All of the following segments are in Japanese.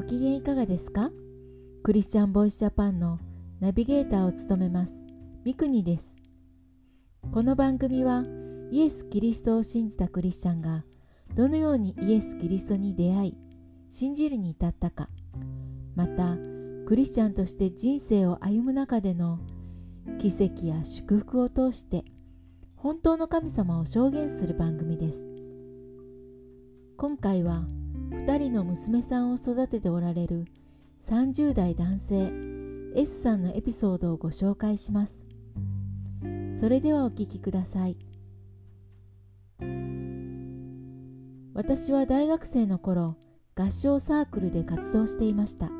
ご機嫌いかがですか？クリスチャンボイスジャパンのナビゲーターを務めますミクニです。この番組はイエス・キリストを信じたクリスチャンがどのようにイエス・キリストに出会い信じるに至ったかまたクリスチャンとして人生を歩む中での奇跡や祝福を通して本当の神様を証言する番組です。今回は2人の娘さんを育てておられる30代男性 S さんのエピソードをご紹介します。それではお聞きください。私は大学生の頃合唱サークルで活動していました。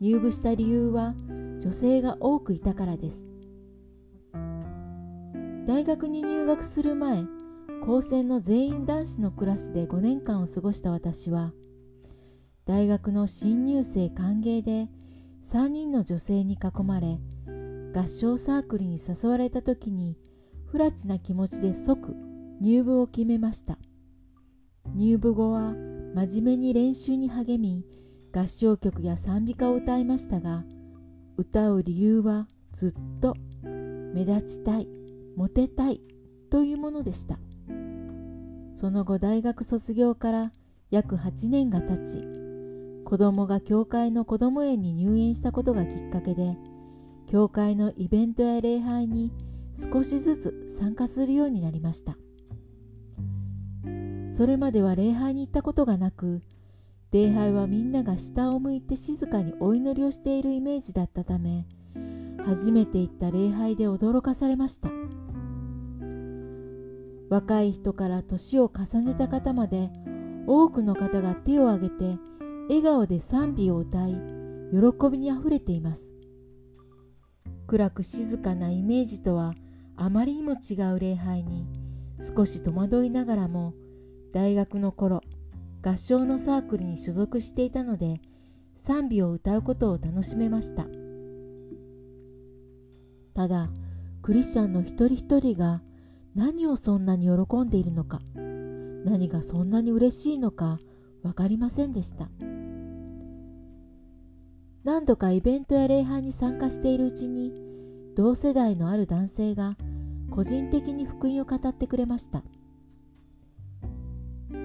入部した理由は女性が多くいたからです。大学に入学する前高専の全員男子のクラスで5年間を過ごした私は大学の新入生歓迎で3人の女性に囲まれ合唱サークルに誘われた時に不埒な気持ちで即入部を決めました。入部後は真面目に練習に励み合唱曲や賛美歌を歌いましたが歌う理由はずっと目立ちたいモテたいというものでした。その後大学卒業から約8年が経ち子供が教会の子供園に入園したことがきっかけで教会のイベントや礼拝に少しずつ参加するようになりました。それまでは礼拝に行ったことがなく礼拝はみんなが下を向いて静かにお祈りをしているイメージだったため初めて行った礼拝で驚かされました。若い人から年を重ねた方まで多くの方が手を挙げて笑顔で賛美を歌い喜びにあふれています。暗く静かなイメージとはあまりにも違う礼拝に少し戸惑いながらも大学の頃合唱のサークルに所属していたので賛美を歌うことを楽しめました。ただクリスチャンの一人一人が何をそんなに喜んでいるのか何がそんなに嬉しいのか分かりませんでした。何度かイベントや礼拝に参加しているうちに同世代のある男性が個人的に福音を語ってくれました。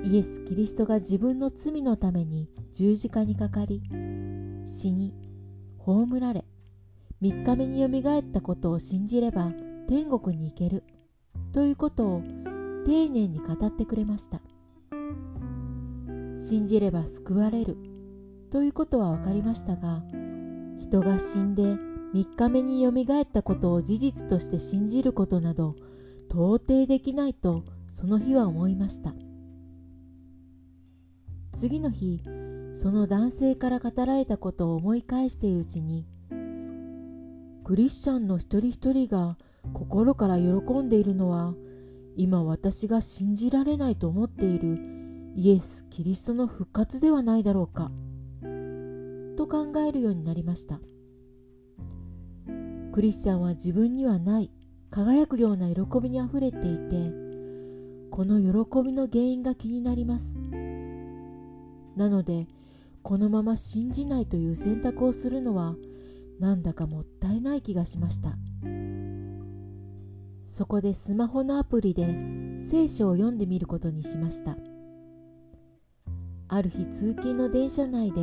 イエス・キリストが自分の罪のために十字架にかかり死に葬られ3日目によみがえったことを信じれば天国に行ける。ということを丁寧に語ってくれました。信じれば救われる。ということは分かりましたが人が死んで3日目によみがえったことを事実として信じることなど到底できないとその日は思いました。次の日その男性から語られたことを思い返しているうちにクリスチャンの一人一人が心から喜んでいるのは今私が信じられないと思っているイエス・キリストの復活ではないだろうかと考えるようになりました。クリスチャンは自分にはない輝くような喜びにあふれていてこの喜びの原因が気になります。なのでこのまま信じないという選択をするのはなんだかもったいない気がしました。そこでスマホのアプリで聖書を読んでみることにしました。ある日通勤の電車内で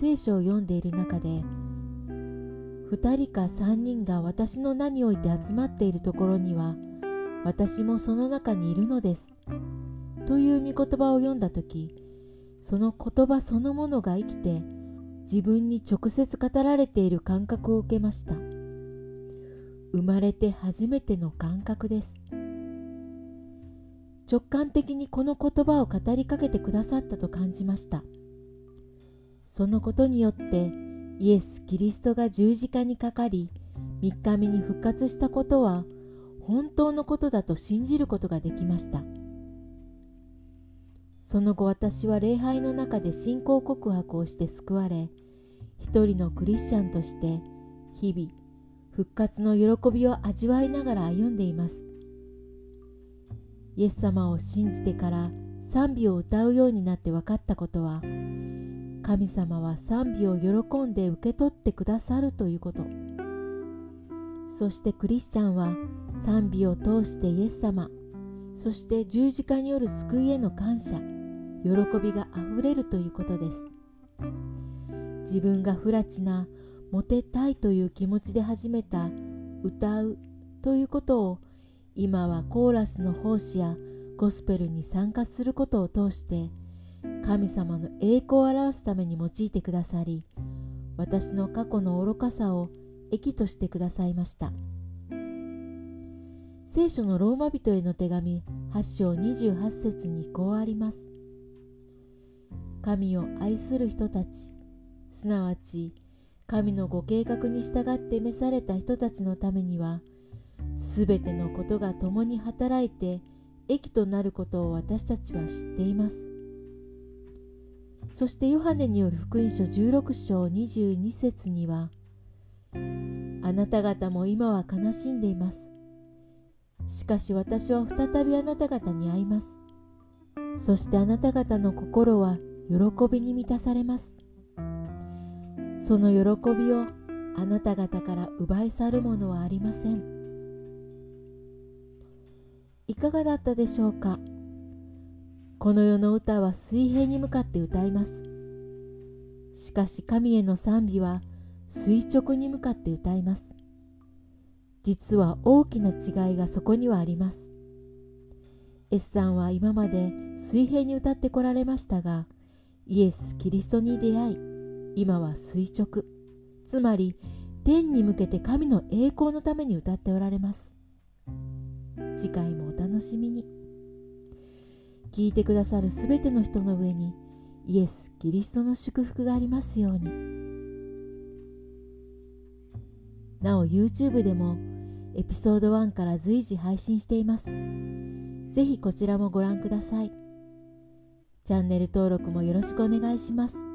聖書を読んでいる中で2人か3人が私の名において集まっているところには私もその中にいるのですという御言葉を読んだ時その言葉そのものが生きて自分に直接語られている感覚を受けました。まれて初めての感覚です。直感的にこの言葉を語りかけてくださったと感じました。そのことによってイエス・キリストが十字架にかかり3日目に復活したことは本当のことだと信じることができました。その後私は礼拝の中で信仰告白をして救われ一人のクリスチャンとして日々復活の喜びを味わいながら歩んでいます。イエス様を信じてから賛美を歌うようになって分かったことは神様は賛美を喜んで受け取ってくださるということ。そしてクリスチャンは賛美を通してイエス様そして十字架による救いへの感謝喜びがあふれるということです。自分が不埒なモテたいという気持ちで始めた歌うということを今はコーラスの奉仕やゴスペルに参加することを通して神様の栄光を表すために用いてくださり私の過去の愚かさを益としてくださいました。聖書のローマ人への手紙8章28節にこうあります。神を愛する人たちすなわち神のご計画に従って召された人たちのためにはすべてのことが共に働いて益となることを私たちは知っています。そしてヨハネによる福音書16章22節にはあなた方も今は悲しんでいます。しかし私は再びあなた方に会います。そしてあなた方の心は喜びに満たされます。その喜びをあなた方から奪い去るものはありません。いかがだったでしょうか？この世の歌は水平に向かって歌います。しかし神への賛美は垂直に向かって歌います。実は大きな違いがそこにはあります。S さんは今まで水平に歌ってこられましたがイエス・キリストに出会い今は垂直つまり天に向けて神の栄光のために歌っておられます次回もお楽しみに聞いてくださるすべての人の上にイエス・キリストの祝福がありますようになお YouTube でもエピソード1から随時配信しています。ぜひこちらもご覧ください。チャンネル登録もよろしくお願いします。